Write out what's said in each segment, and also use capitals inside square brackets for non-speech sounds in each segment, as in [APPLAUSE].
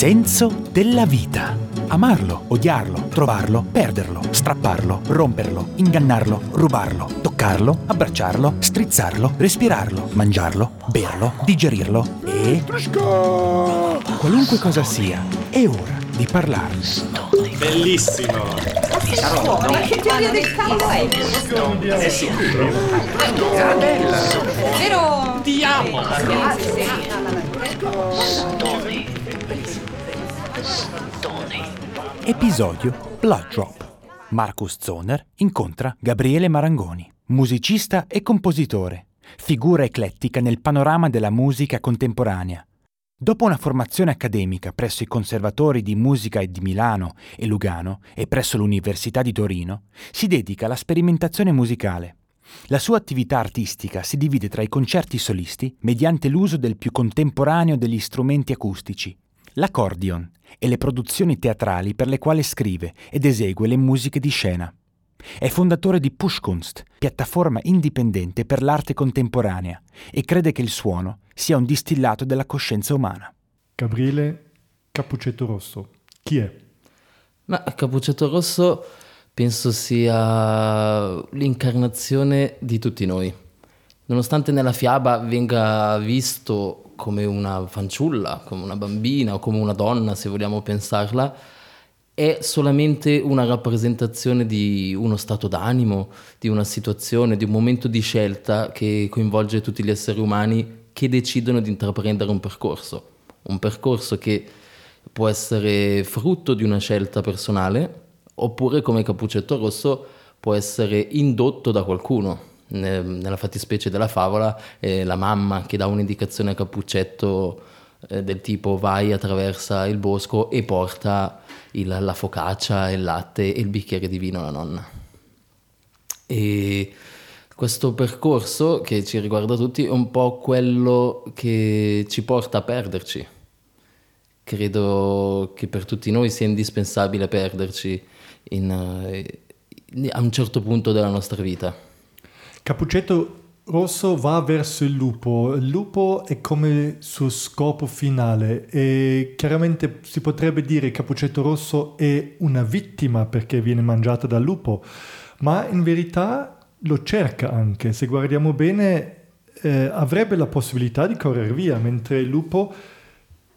senso della vita. Amarlo, odiarlo, trovarlo, perderlo, strapparlo, romperlo, ingannarlo, rubarlo, toccarlo, abbracciarlo, strizzarlo, respirarlo, mangiarlo, berlo, digerirlo e... Qualunque cosa sia, è ora di parlarne. Bellissimo! Che teoria del cavolo è? Eh sì. Vero? Ti amo! Episodio Blood Drop. Marcus Zoner incontra Gabriele Marangoni, musicista e compositore, figura eclettica nel panorama della musica contemporanea. Dopo una formazione accademica presso i conservatori di musica di Milano e Lugano e presso l'Università di Torino, si dedica alla sperimentazione musicale. La sua attività artistica si divide tra i concerti solisti mediante l'uso del più contemporaneo degli strumenti acustici, l'accordion, e le produzioni teatrali per le quali scrive ed esegue le musiche di scena. È fondatore di Pushkunst, piattaforma indipendente per l'arte contemporanea, e crede che il suono sia un distillato della coscienza umana. Gabriele Cappuccetto Rosso. Chi è? Ma Cappuccetto Rosso penso sia l'incarnazione di tutti noi. Nonostante nella fiaba venga visto come una fanciulla, come una bambina o come una donna, se vogliamo pensarla, è solamente una rappresentazione di uno stato d'animo, di una situazione, di un momento di scelta che coinvolge tutti gli esseri umani che decidono di intraprendere un percorso. Un percorso che può essere frutto di una scelta personale oppure come Cappuccetto Rosso può essere indotto da qualcuno. Nella fattispecie della favola è la mamma che dà un'indicazione a Cappuccetto eh, del tipo vai, attraversa il bosco e porta il, la focaccia, il latte e il bicchiere di vino alla nonna. E questo percorso che ci riguarda tutti è un po' quello che ci porta a perderci. Credo che per tutti noi sia indispensabile perderci in, uh, a un certo punto della nostra vita. Cappuccetto Rosso va verso il lupo. Il lupo è come suo scopo finale e chiaramente si potrebbe dire che Cappuccetto Rosso è una vittima perché viene mangiata dal lupo, ma in verità lo cerca anche. Se guardiamo bene eh, avrebbe la possibilità di correre via, mentre il lupo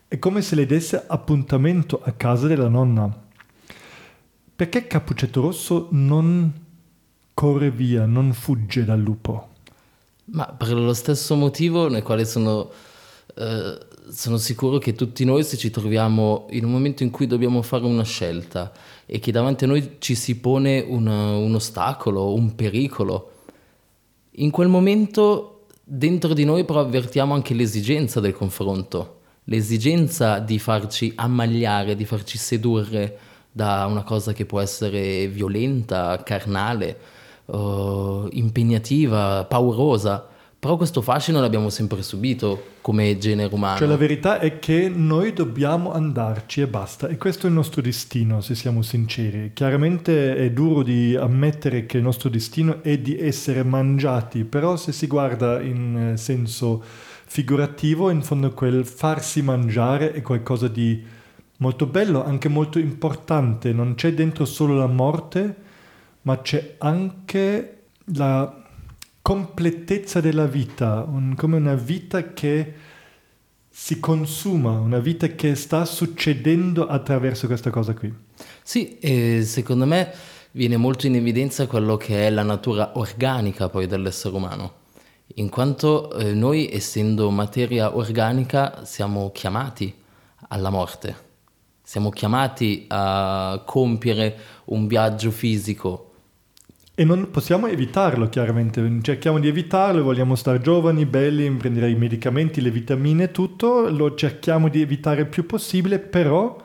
è come se le desse appuntamento a casa della nonna. Perché Cappuccetto Rosso non corre via, non fugge dal lupo? Ma per lo stesso motivo nel quale sono, eh, sono sicuro che tutti noi se ci troviamo in un momento in cui dobbiamo fare una scelta e che davanti a noi ci si pone una, un ostacolo, un pericolo, in quel momento dentro di noi però avvertiamo anche l'esigenza del confronto, l'esigenza di farci ammagliare, di farci sedurre da una cosa che può essere violenta, carnale uh, impegnativa, paurosa. Però questo fascino l'abbiamo sempre subito come genere umano. Cioè la verità è che noi dobbiamo andarci e basta. E questo è il nostro destino, se siamo sinceri. Chiaramente è duro di ammettere che il nostro destino è di essere mangiati, però se si guarda in eh, senso figurativo, in fondo quel farsi mangiare è qualcosa di molto bello, anche molto importante. Non c'è dentro solo la morte, ma c'è anche la completezza della vita, un, come una vita che si consuma, una vita che sta succedendo attraverso questa cosa qui. Sì, e secondo me viene molto in evidenza quello che è la natura organica poi dell'essere umano, in quanto eh, noi essendo materia organica siamo chiamati alla morte, siamo chiamati a compiere un viaggio fisico e non possiamo evitarlo, chiaramente. Cerchiamo di evitarlo, vogliamo stare giovani, belli, prendere i medicamenti, le vitamine, tutto. Lo cerchiamo di evitare il più possibile, però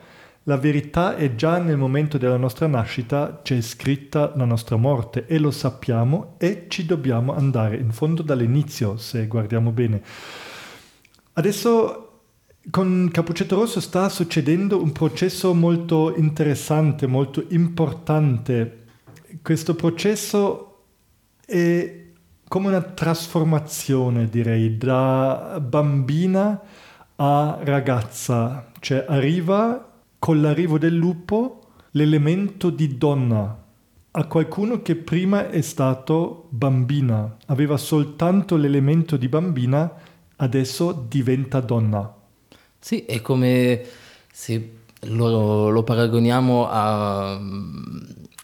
la verità è già nel momento della nostra nascita c'è scritta la nostra morte e lo sappiamo e ci dobbiamo andare in fondo dall'inizio, se guardiamo bene. Adesso con Cappuccetto Rosso sta succedendo un processo molto interessante, molto importante questo processo è come una trasformazione, direi, da bambina a ragazza, cioè arriva con l'arrivo del lupo l'elemento di donna a qualcuno che prima è stato bambina, aveva soltanto l'elemento di bambina, adesso diventa donna. Sì, è come se lo, lo paragoniamo a,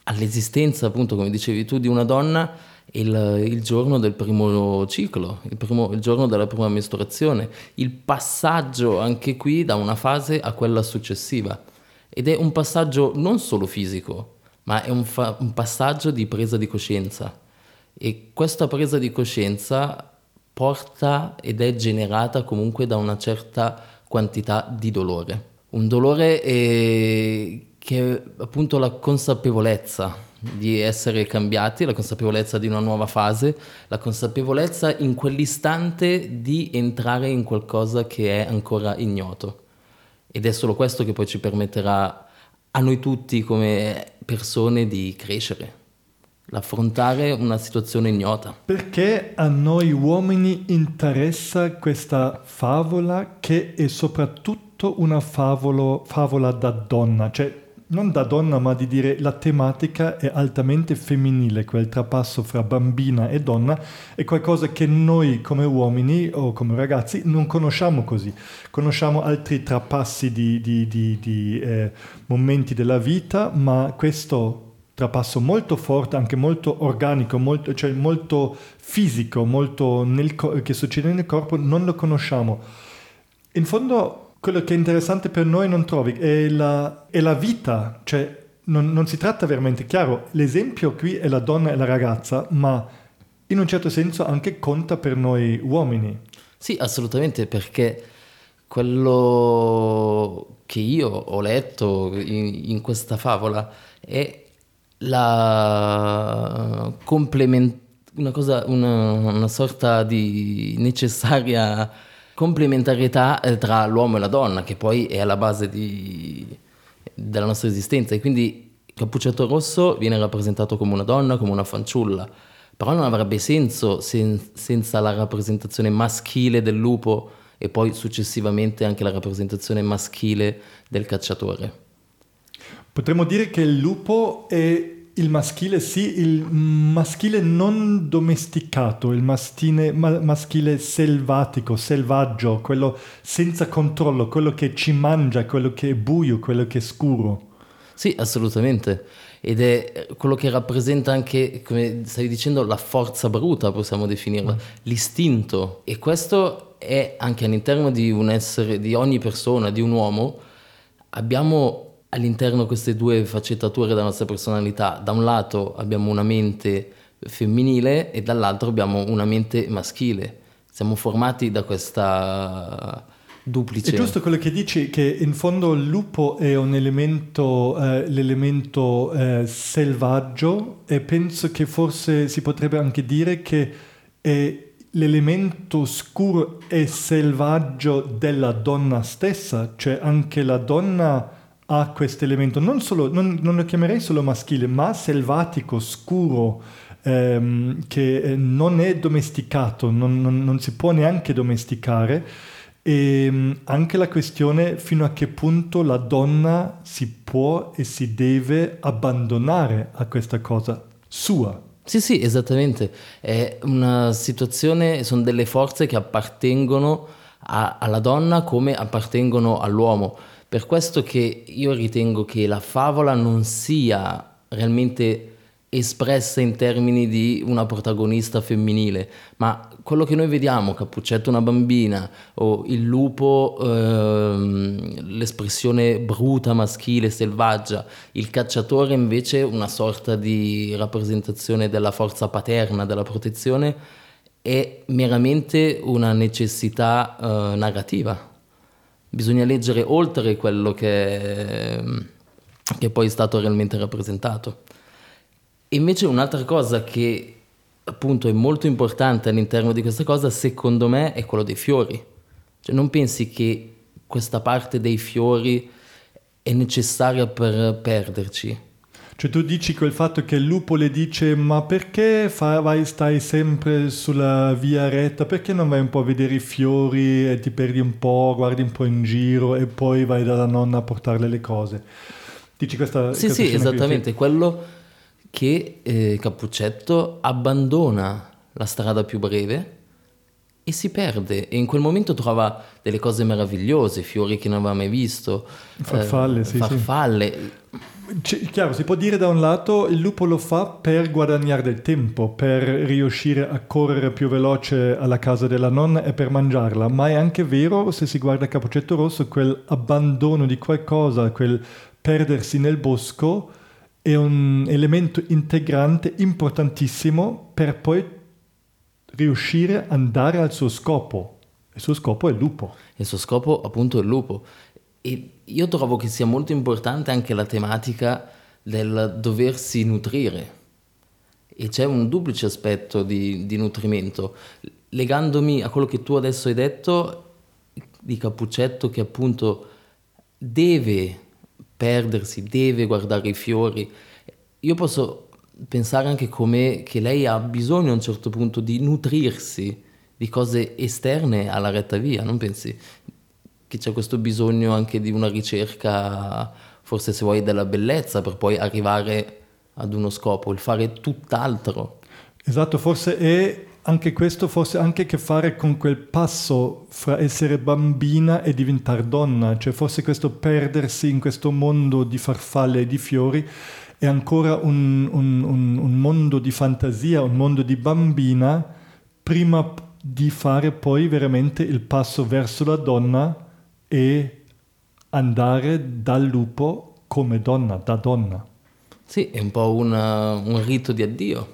all'esistenza, appunto, come dicevi tu, di una donna il, il, giorno del primo ciclo, il, primo, il, giorno della prima mestruazione, il passaggio anche qui da una fase a quella successiva. Ed è un passaggio non solo fisico, ma è un, fa- un passaggio di presa di coscienza. E questa presa di coscienza porta ed è generata comunque da una certa quantità di dolore. Un dolore eh, che è appunto la consapevolezza di essere cambiati, la consapevolezza di una nuova fase, la consapevolezza in quell'istante di entrare in qualcosa che è ancora ignoto. Ed è solo questo che poi ci permetterà a noi tutti come persone di crescere, l'affrontare una situazione ignota. Perché a noi uomini interessa questa favola che è soprattutto una favolo, favola da donna, cioè non da donna, ma di dire la tematica è altamente femminile, quel trapasso fra bambina e donna è qualcosa che noi come uomini o come ragazzi non conosciamo così. Conosciamo altri trapassi di, di, di, di eh, momenti della vita, ma questo trapasso molto forte, anche molto organico, molto, cioè molto fisico, molto nel, che succede nel corpo, non lo conosciamo. In fondo quello che è interessante per noi non trovi è la, è la vita, cioè non, non, si tratta veramente, chiaro, l'esempio qui è la donna e la ragazza, ma in un certo senso anche conta per noi uomini. Sì, assolutamente, perché quello che io ho letto in, in questa favola è la complement- una, una, una sorta di necessaria complementarietà eh, tra l'uomo e la donna, che poi è alla base di, della nostra esistenza. E quindi Cappuccetto Rosso viene rappresentato come una donna, come una fanciulla, però non avrebbe senso sen- senza la rappresentazione maschile del lupo e poi successivamente anche la rappresentazione maschile del cacciatore. Potremmo dire che il lupo è il maschile sì, il maschile non domesticato, il mastine, ma, maschile selvatico, selvaggio, quello senza controllo, quello che ci mangia, quello che è buio, quello che è scuro. Sì, assolutamente. Ed è quello che rappresenta anche, come stavi dicendo, la forza bruta, possiamo definirla, mm. l'istinto. E questo è anche all'interno di un essere, di ogni persona, di un uomo, abbiamo all'interno queste due faccettature della nostra personalità. Da un lato abbiamo una mente femminile e dall'altro abbiamo una mente maschile. Siamo formati da questa duplice. È giusto quello che dici che in fondo il lupo è un elemento, eh, l'elemento eh, selvaggio e penso che forse si potrebbe anche dire che è l'elemento scuro e selvaggio della donna stessa, cioè anche la donna ha questo elemento, non, non, non, lo chiamerei solo maschile, ma selvatico, scuro, ehm, che eh, non è domesticato, non, non, si può neanche domesticare. E ehm, anche la questione fino a che punto la donna si può e si deve abbandonare a questa cosa sua. Sì, sì, esattamente. È una situazione, sono delle forze che appartengono a, alla donna come appartengono all'uomo. Per questo che io ritengo che la favola non sia realmente espressa in termini di una protagonista femminile, ma quello che noi vediamo, Cappuccetto una bambina o il lupo, ehm, l'espressione bruta, maschile, selvaggia, il cacciatore invece una sorta di rappresentazione della forza paterna, della protezione, è meramente una necessità eh, narrativa bisogna leggere oltre quello che, che poi è stato realmente rappresentato. Invece un'altra cosa che appunto è molto importante all'interno di questa cosa, secondo me, è quello dei fiori. Cioè non pensi che questa parte dei fiori è necessaria per perderci? Cioè tu dici quel fatto che il lupo le dice ma perché fa- vai, stai sempre sulla via retta, perché non vai un po' a vedere i fiori e ti perdi un po', guardi un po' in giro e poi vai dalla nonna a portarle le cose. Dici questa... Sì, questa sì, scena qui, esattamente, quello che eh, Cappuccetto abbandona la strada più breve e si perde e in quel momento trova delle cose meravigliose, fiori che non aveva mai visto, Farfalle, eh, sì, sì. farfalle. C- chiaro, si può dire da un lato il lupo lo fa per guadagnare del tempo, per riuscire a correre più veloce alla casa della nonna e per mangiarla, ma è anche vero, se si guarda Cappuccetto Rosso, quel abbandono di qualcosa, quel perdersi nel bosco è un elemento integrante importantissimo per poi riuscire ad andare al suo scopo. Il suo scopo è il lupo. Il suo scopo appunto è il lupo. E io trovo che sia molto importante anche la tematica del doversi nutrire. E c'è un duplice aspetto di, di nutrimento. Legandomi a quello che tu adesso hai detto di Cappuccetto che appunto deve perdersi, deve guardare i fiori. Io posso pensare anche come che lei ha bisogno a un certo punto di nutrirsi di cose esterne alla retta via, non pensi che c'è questo bisogno anche di una ricerca, forse se vuoi, della bellezza per poi arrivare ad uno scopo, il fare tutt'altro. Esatto, forse è anche questo, forse anche a che fare con quel passo fra essere bambina e diventare donna, cioè forse questo perdersi in questo mondo di farfalle e di fiori è ancora un, un, un, un mondo di fantasia, un mondo di bambina, prima di fare poi veramente il passo verso la donna e andare dal lupo come donna, da donna. Sì, è un po' una- un rito di addio,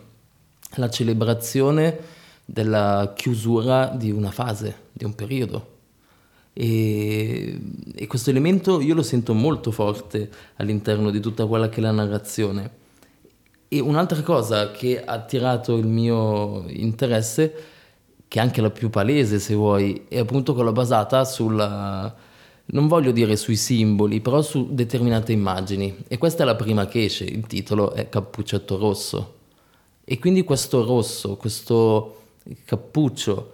la celebrazione della chiusura di una fase, di un periodo. E, e questo elemento io lo sento molto forte all'interno di tutta quella che è la narrazione. E un'altra cosa che ha attirato il mio interesse, che è anche la più palese se vuoi, è appunto quella basata sulla, non voglio dire sui simboli, però su determinate immagini. E questa è la prima che esce, il titolo è Cappuccetto Rosso. E quindi questo rosso, questo cappuccio,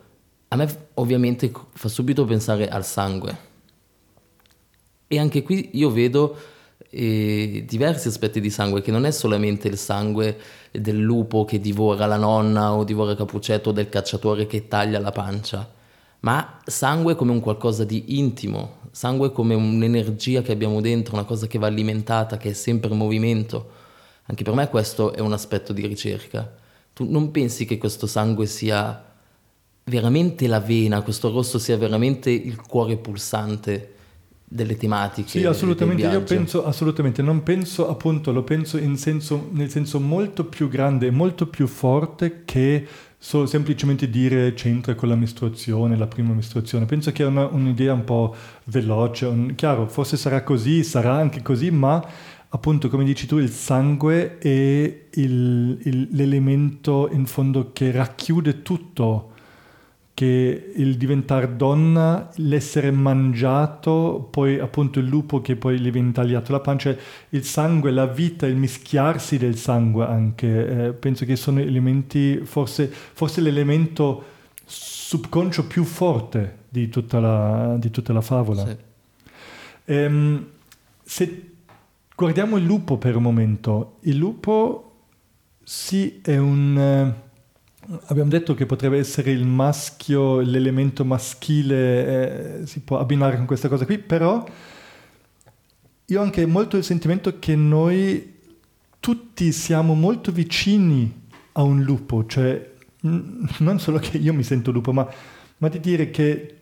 a me ovviamente fa subito pensare al sangue. E anche qui io vedo eh, diversi aspetti di sangue, che non è solamente il sangue del lupo che divora la nonna o divora Cappuccetto o del cacciatore che taglia la pancia, ma sangue come un qualcosa di intimo, sangue come un'energia che abbiamo dentro, una cosa che va alimentata, che è sempre in movimento. Anche per me questo è un aspetto di ricerca. Tu non pensi che questo sangue sia veramente la vena, questo rosso sia veramente il cuore pulsante delle tematiche? Sì, assolutamente. Io penso, assolutamente, non penso, appunto, lo penso in senso, nel senso molto più grande molto più forte che solo semplicemente dire c'entra con la mestruazione, la prima mestruazione. Penso che è una- un'idea un po' veloce. un- chiaro, forse sarà così, sarà anche così, ma appunto, come dici tu, il sangue è il- il- l'elemento in fondo che racchiude tutto che il diventare donna, l'essere mangiato, poi appunto il lupo che poi gli viene tagliato la pancia, il sangue, la vita, il mischiarsi del sangue anche, eh, penso che sono elementi, forse, forse l'elemento subconscio più forte di tutta la, di tutta la favola. Sì. Ehm, se guardiamo il lupo per un momento, il lupo sì è un... abbiamo detto che potrebbe essere il maschio, l'elemento maschile, eh, si può abbinare con questa cosa qui, però io ho anche molto il sentimento che noi tutti siamo molto vicini a un lupo, cioè non solo che io mi sento lupo, ma, ma di dire che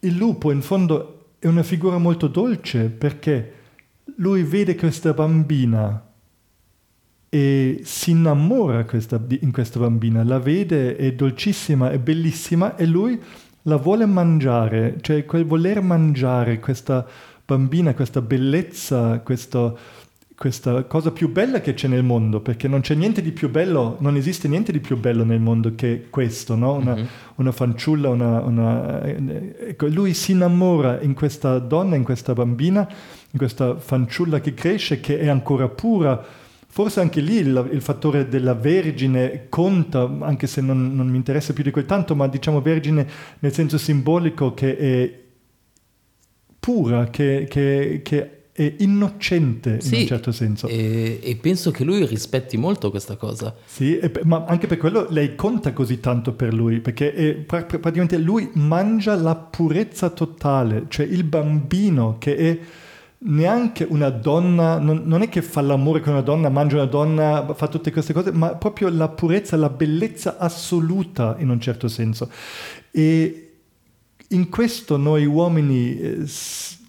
il lupo in fondo è una figura molto dolce perché lui vede questa bambina e si innamora questa- in questa bambina, la vede, è dolcissima, è bellissima e lui la vuole mangiare, cioè quel voler mangiare questa bambina, questa bellezza, questo- questa cosa più bella che c'è nel mondo, perché non c'è niente di più bello, non esiste niente di più bello nel mondo che questo, no? Una, Mhm. una fanciulla, una, una- ecco, lui si innamora in questa donna, in questa bambina, in questa fanciulla che cresce, che è ancora pura, Forse anche lì il, il fattore della vergine conta, anche se non, non mi interessa più di quel tanto, ma diciamo vergine nel senso simbolico che è pura, che, che, che è innocente in un certo senso. E, e, penso che lui rispetti molto questa cosa. Sì, e, ma anche per quello lei conta così tanto per lui, perché è, praticamente lui mangia la purezza totale, cioè il bambino che è neanche una donna, non, non, è che fa l'amore con una donna, mangia una donna, fa tutte queste cose, ma proprio la purezza, la bellezza assoluta in un certo senso. E in questo noi uomini eh,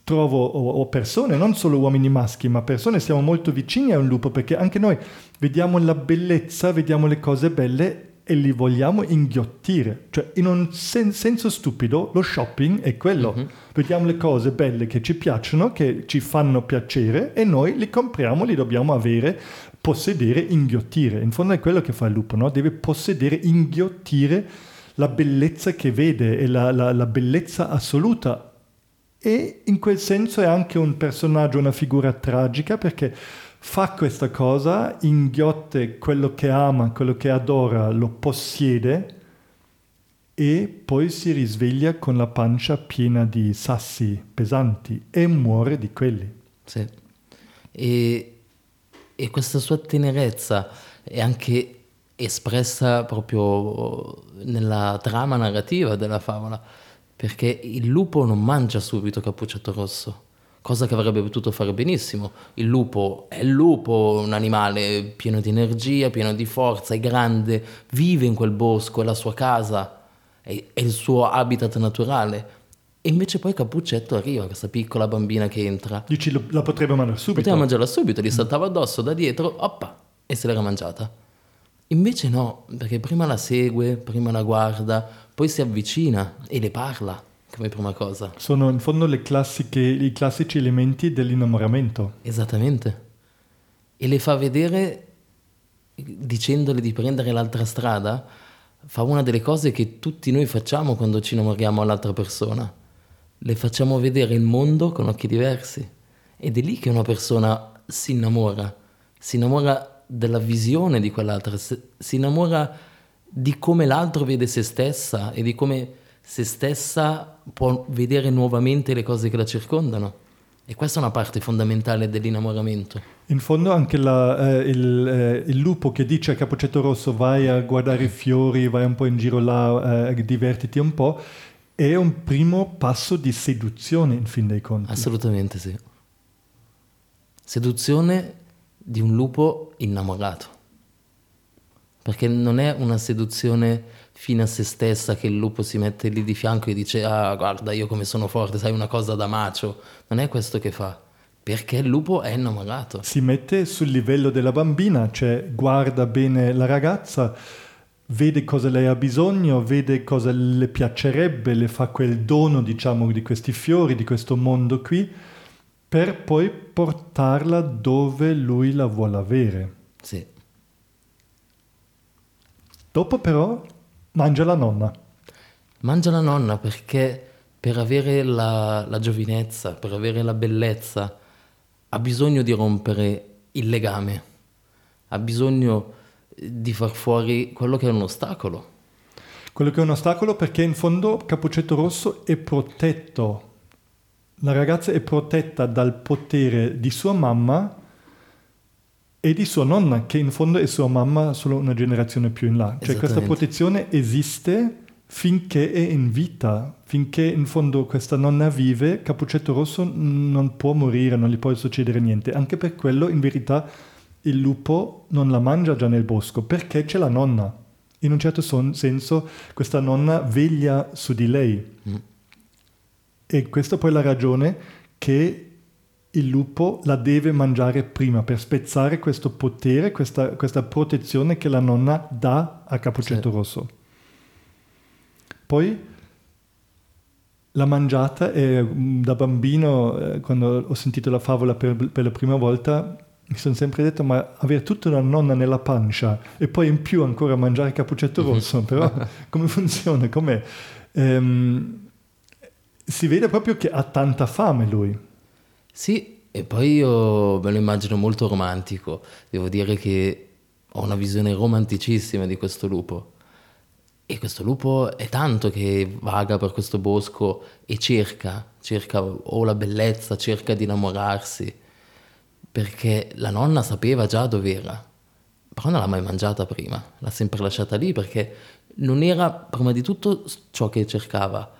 trovo, o, o, persone, non solo uomini maschi, ma persone, siamo molto vicini a un lupo perché anche noi vediamo la bellezza, vediamo le cose belle e li vogliamo inghiottire. Cioè, in un sen- senso stupido, lo shopping è quello. Mm-hmm. Vediamo le cose belle che ci piacciono, che ci fanno piacere e noi li compriamo, li dobbiamo avere, possedere, inghiottire. In fondo è quello che fa il lupo, no? Deve possedere, inghiottire la bellezza che vede e la, la, la bellezza assoluta e in quel senso è anche un personaggio, una figura tragica perché fa questa cosa, inghiotte quello che ama, quello che adora, lo possiede e poi si risveglia con la pancia piena di sassi pesanti e muore di quelli. Sì. E, e questa sua tenerezza è anche espressa proprio nella trama narrativa della favola perché il lupo non mangia subito cappuccetto rosso, cosa che avrebbe potuto fare benissimo. Il lupo è il lupo, un animale pieno di energia, pieno di forza, è grande, vive in quel bosco, è la sua casa, è, è il suo habitat naturale. E invece poi Cappuccetto arriva, questa piccola bambina che entra. Dici, la potrebbe mangiare subito? Poteva mangiarla subito, gli saltava addosso da dietro, oppa, e se l'era mangiata. Invece no, perché prima la segue, prima la guarda, poi si avvicina e le parla come prima cosa. Sono in fondo classiche, i classici elementi dell'innamoramento. Esattamente. E le fa vedere, dicendole di prendere l'altra strada, fa una delle cose che tutti noi facciamo quando ci innamoriamo all'altra persona. Le facciamo vedere il mondo con occhi diversi. Ed è lì che una persona si innamora. Si innamora della visione di quell'altra, si innamora di come l'altro vede se stessa e di come se stessa può vedere nuovamente le cose che la circondano. E questa è una parte fondamentale dell'innamoramento. In fondo anche la, eh, il, eh, il, lupo che dice a Capocetto Rosso vai a guardare i fiori, vai un po' in giro là, eh, divertiti un po', è un primo passo di seduzione in fin dei conti. Assolutamente sì. Seduzione di un lupo innamorato perché non è una seduzione fine a se stessa che il lupo si mette lì di fianco e dice ah guarda io come sono forte, sai una cosa da macio, non è questo che fa, perché il lupo è innamorato. Si mette sul livello della bambina, cioè guarda bene la ragazza, vede cosa lei ha bisogno, vede cosa le piacerebbe, le fa quel dono diciamo di questi fiori, di questo mondo qui, per poi portarla dove lui la vuole avere. Sì. Dopo però mangia la nonna. Mangia la nonna perché per avere la, la giovinezza, per avere la bellezza, ha bisogno di rompere il legame, ha bisogno di far fuori quello che è un ostacolo. Quello che è un ostacolo perché in fondo Cappuccetto Rosso è protetto, la ragazza è protetta dal potere di sua mamma e di sua nonna, che in fondo è sua mamma solo una generazione più in là. Cioè questa protezione esiste finché è in vita, finché in fondo questa nonna vive, Cappuccetto Rosso non può morire, non gli può succedere niente. Anche per quello, in verità, il lupo non la mangia già nel bosco, perché c'è la nonna. In un certo son- senso questa nonna veglia su di lei. Mm. E questa poi è la ragione che il lupo la deve mangiare prima per spezzare questo potere, questa, questa protezione che la nonna dà a Cappuccetto sì. Rosso. Poi la mangiata e mm, da bambino, eh, quando ho sentito la favola per, per, la prima volta, mi sono sempre detto ma avere tutta una nonna nella pancia e poi in più ancora mangiare Cappuccetto mhm. Rosso, però [LAUGHS] come funziona? Com'è? Ehm, si vede proprio che ha tanta fame lui. Sì, E poi io me lo immagino molto romantico, devo dire che ho una visione romanticissima di questo lupo. E questo lupo è tanto che vaga per questo bosco e cerca, cerca o la bellezza, cerca di innamorarsi, perché la nonna sapeva già dov'era, però non l'ha mai mangiata prima, l'ha sempre lasciata lì perché non era prima di tutto ciò che cercava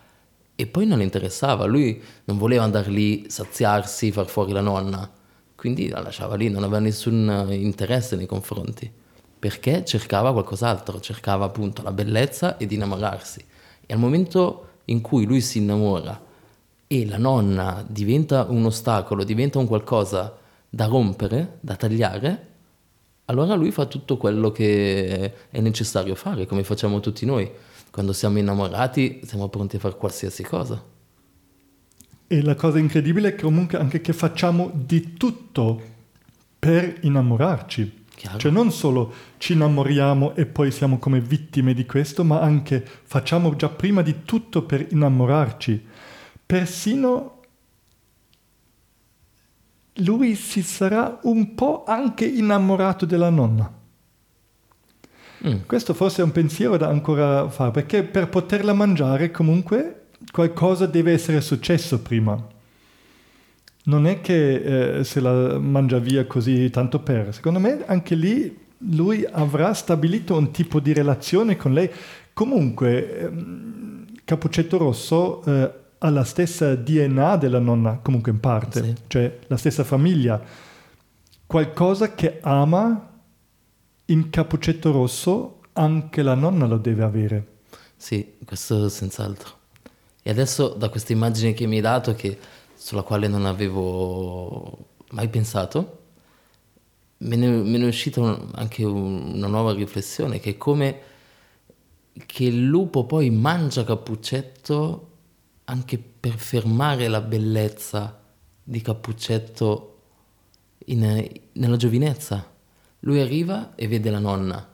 e poi non interessava, lui non voleva andare lì, saziarsi, far fuori la nonna, quindi la lasciava lì, non aveva nessun interesse nei confronti, perché cercava qualcos'altro, cercava appunto la bellezza e di innamorarsi. E al momento in cui lui si innamora e la nonna diventa un ostacolo, diventa un qualcosa da rompere, da tagliare, allora lui fa tutto quello che è necessario fare, come facciamo tutti noi. Quando siamo innamorati siamo pronti a fare qualsiasi cosa. E la cosa incredibile è che comunque anche che facciamo di tutto per innamorarci. Chiaro. Cioè non solo ci innamoriamo e poi siamo come vittime di questo, ma anche facciamo già prima di tutto per innamorarci. Persino lui si sarà un po' anche innamorato della nonna. Mm. Questo forse è un pensiero da ancora fare, perché per poterla mangiare comunque qualcosa deve essere successo prima. Non è che eh, se la mangia via così tanto per. Secondo me anche lì lui avrà stabilito un tipo di relazione con lei. Comunque, ehm, Capuccetto Rosso eh, ha la stessa DNA della nonna, comunque in parte, Sì. cioè la stessa famiglia. Qualcosa che ama in Capuccetto Rosso anche la nonna lo deve avere. Sì, questo senz'altro. E adesso da questa immagine che mi hai dato, che, sulla quale non avevo mai pensato, me ne, me ne è uscita un- anche un- una nuova riflessione, che è come che il lupo poi mangia Cappuccetto anche per fermare la bellezza di Cappuccetto in- nella giovinezza. Lui arriva e vede la nonna,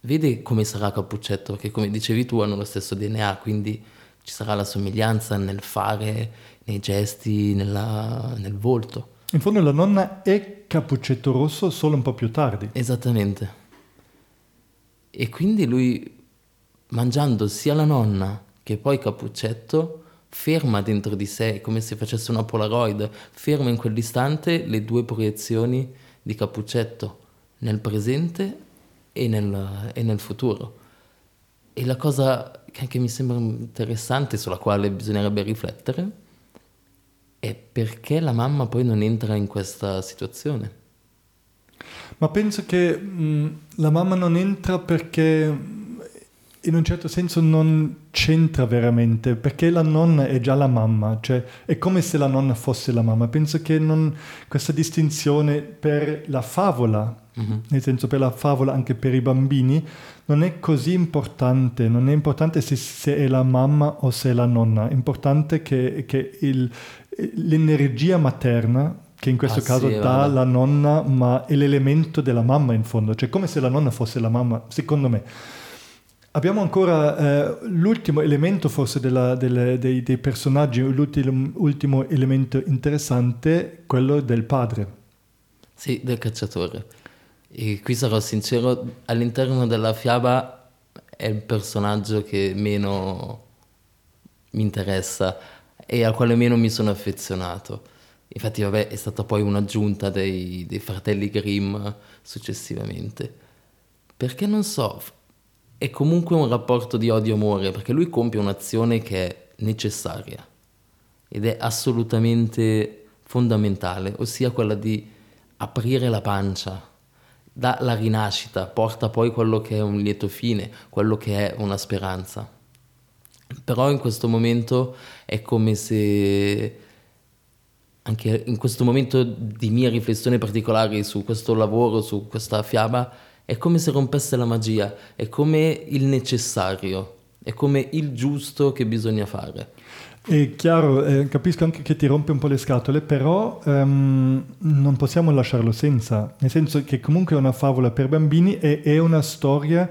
vede come sarà Cappuccetto, che come dicevi tu hanno lo stesso DNA, quindi ci sarà la somiglianza nel fare, nei gesti, nella- nel volto. In fondo la nonna è Capuccetto Rosso solo un po' più tardi. Esattamente. E quindi lui, mangiando sia la nonna che poi Cappuccetto, ferma dentro di sé, come se facesse una Polaroid, ferma in quell'istante le due proiezioni di Cappuccetto, nel presente e nel, e nel futuro. E la cosa che anche mi sembra interessante, sulla quale bisognerebbe riflettere, è perché la mamma poi non entra in questa situazione. Ma penso che mh, la mamma non entra perché in un certo senso non c'entra veramente, perché la nonna è già la mamma, cioè è come se la nonna fosse la mamma. Penso che non, questa distinzione per la favola, nel senso per la favola anche per i bambini, non è così importante, non è importante se, se è la mamma o se è la nonna, è importante che, che il- l'energia materna, che in questo Ah, caso sì, dà guarda. la nonna, ma è l'elemento della mamma in fondo, cioè come se la nonna fosse la mamma, secondo me. Abbiamo ancora eh, l'ultimo elemento forse della- delle- dei, dei personaggi, l'ultimo ultimo elemento interessante, quello del padre. Sì, del cacciatore. E qui sarò sincero, all'interno della fiaba è il personaggio che meno mi interessa e al quale meno mi sono affezionato. Infatti, vabbè, è stata poi un'aggiunta dei, dei fratelli Grimm successivamente. Perché non so, è comunque un rapporto di odio-amore, perché lui compie un'azione che è necessaria ed è assolutamente fondamentale, ossia quella di aprire la pancia, dà la rinascita, porta poi quello che è un lieto fine, quello che è una speranza. Però in questo momento è come se, anche in questo momento di mia riflessione particolare su questo lavoro, su questa fiaba, è come se rompesse la magia, è come il necessario, è come il giusto che bisogna fare. È chiaro, eh, capisco anche che ti rompe un po' le scatole, però ehm, non possiamo lasciarlo senza, nel senso che comunque è una favola per bambini e è una storia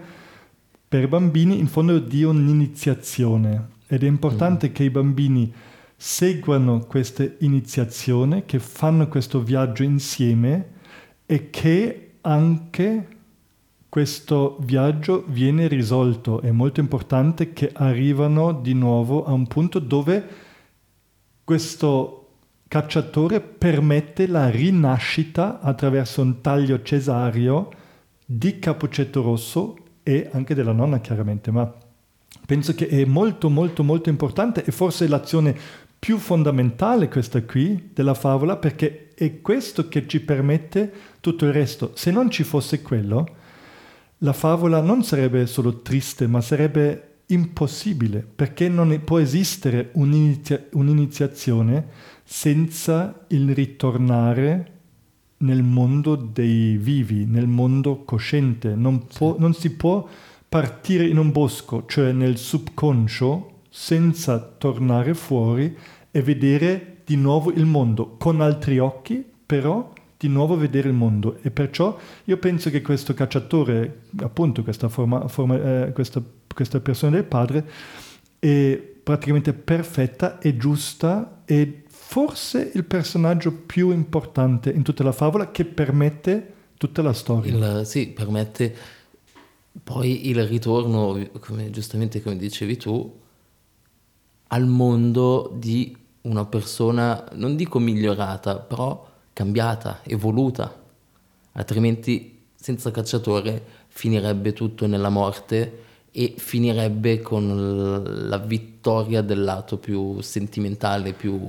per bambini in fondo di un'iniziazione ed è importante che i bambini seguono questa iniziazione, che fanno questo viaggio insieme e che anche questo viaggio viene risolto. È molto importante che arrivano di nuovo a un punto dove questo cacciatore permette la rinascita attraverso un taglio cesario di Capuccetto Rosso e anche della nonna chiaramente, ma penso che è molto molto molto importante e forse l'azione più fondamentale questa qui della favola perché è questo che ci permette tutto il resto. Se non ci fosse quello, la favola non sarebbe solo triste, ma sarebbe impossibile perché non può esistere un'inizia- un'iniziazione senza il ritornare nel mondo dei vivi, nel mondo cosciente. Non, può, non si può partire in un bosco, cioè nel subconscio, senza tornare fuori e vedere di nuovo il mondo con altri occhi, però di nuovo vedere il mondo. E perciò io penso che questo cacciatore, appunto questa, forma, forma, eh, questa, questa persona del padre, è praticamente perfetta e giusta e forse il personaggio più importante in tutta la favola che permette tutta la storia. Il, sì, permette poi il ritorno, come, giustamente come dicevi tu, al mondo di una persona, non dico migliorata, però cambiata, evoluta. Altrimenti senza cacciatore finirebbe tutto nella morte e finirebbe con la vittoria del lato più sentimentale, più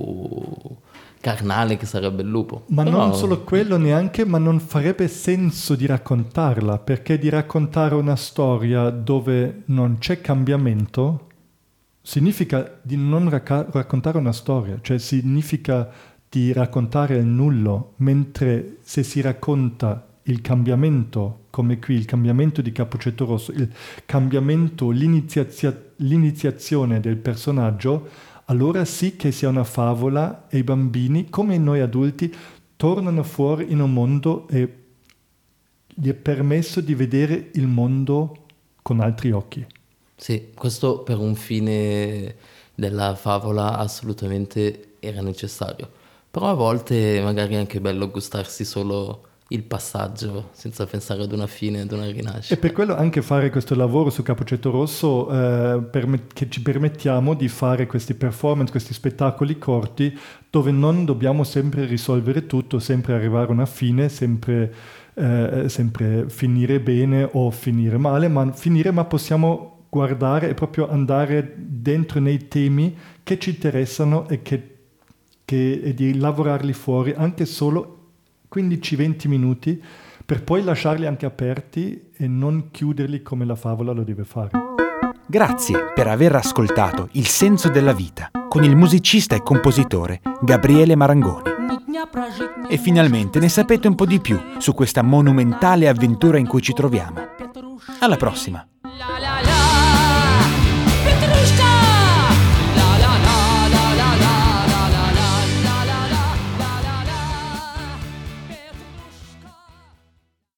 carnale che sarebbe il lupo. Ma Però... non solo quello neanche, ma non farebbe senso di raccontarla, perché di raccontare una storia dove non c'è cambiamento significa di non racca- raccontare una storia, cioè significa di raccontare il nullo, mentre se si racconta il cambiamento, come qui il cambiamento di Capuccetto Rosso, il cambiamento, l'iniziazia- l'iniziazione del personaggio, allora sì che sia una favola e i bambini, come noi adulti, tornano fuori in un mondo e gli è permesso di vedere il mondo con altri occhi. Sì, questo per un fine della favola assolutamente era necessario. Però a volte magari è anche bello gustarsi solo il passaggio senza pensare ad una fine, ad una rinascita. E per quello anche fare questo lavoro su Capocetto Rosso eh, permet- che ci permettiamo di fare questi performance, questi spettacoli corti dove non dobbiamo sempre risolvere tutto, sempre arrivare a una fine, sempre, eh, sempre finire bene o finire male, ma finire ma possiamo guardare e proprio andare dentro nei temi che ci interessano e, che, che, e di lavorarli fuori anche solo 15-20 minuti per poi lasciarli anche aperti e non chiuderli come la favola lo deve fare. Grazie per aver ascoltato Il senso della vita con il musicista e compositore Gabriele Marangoni. E finalmente ne sapete un po' di più su questa monumentale avventura in cui ci troviamo. Alla prossima!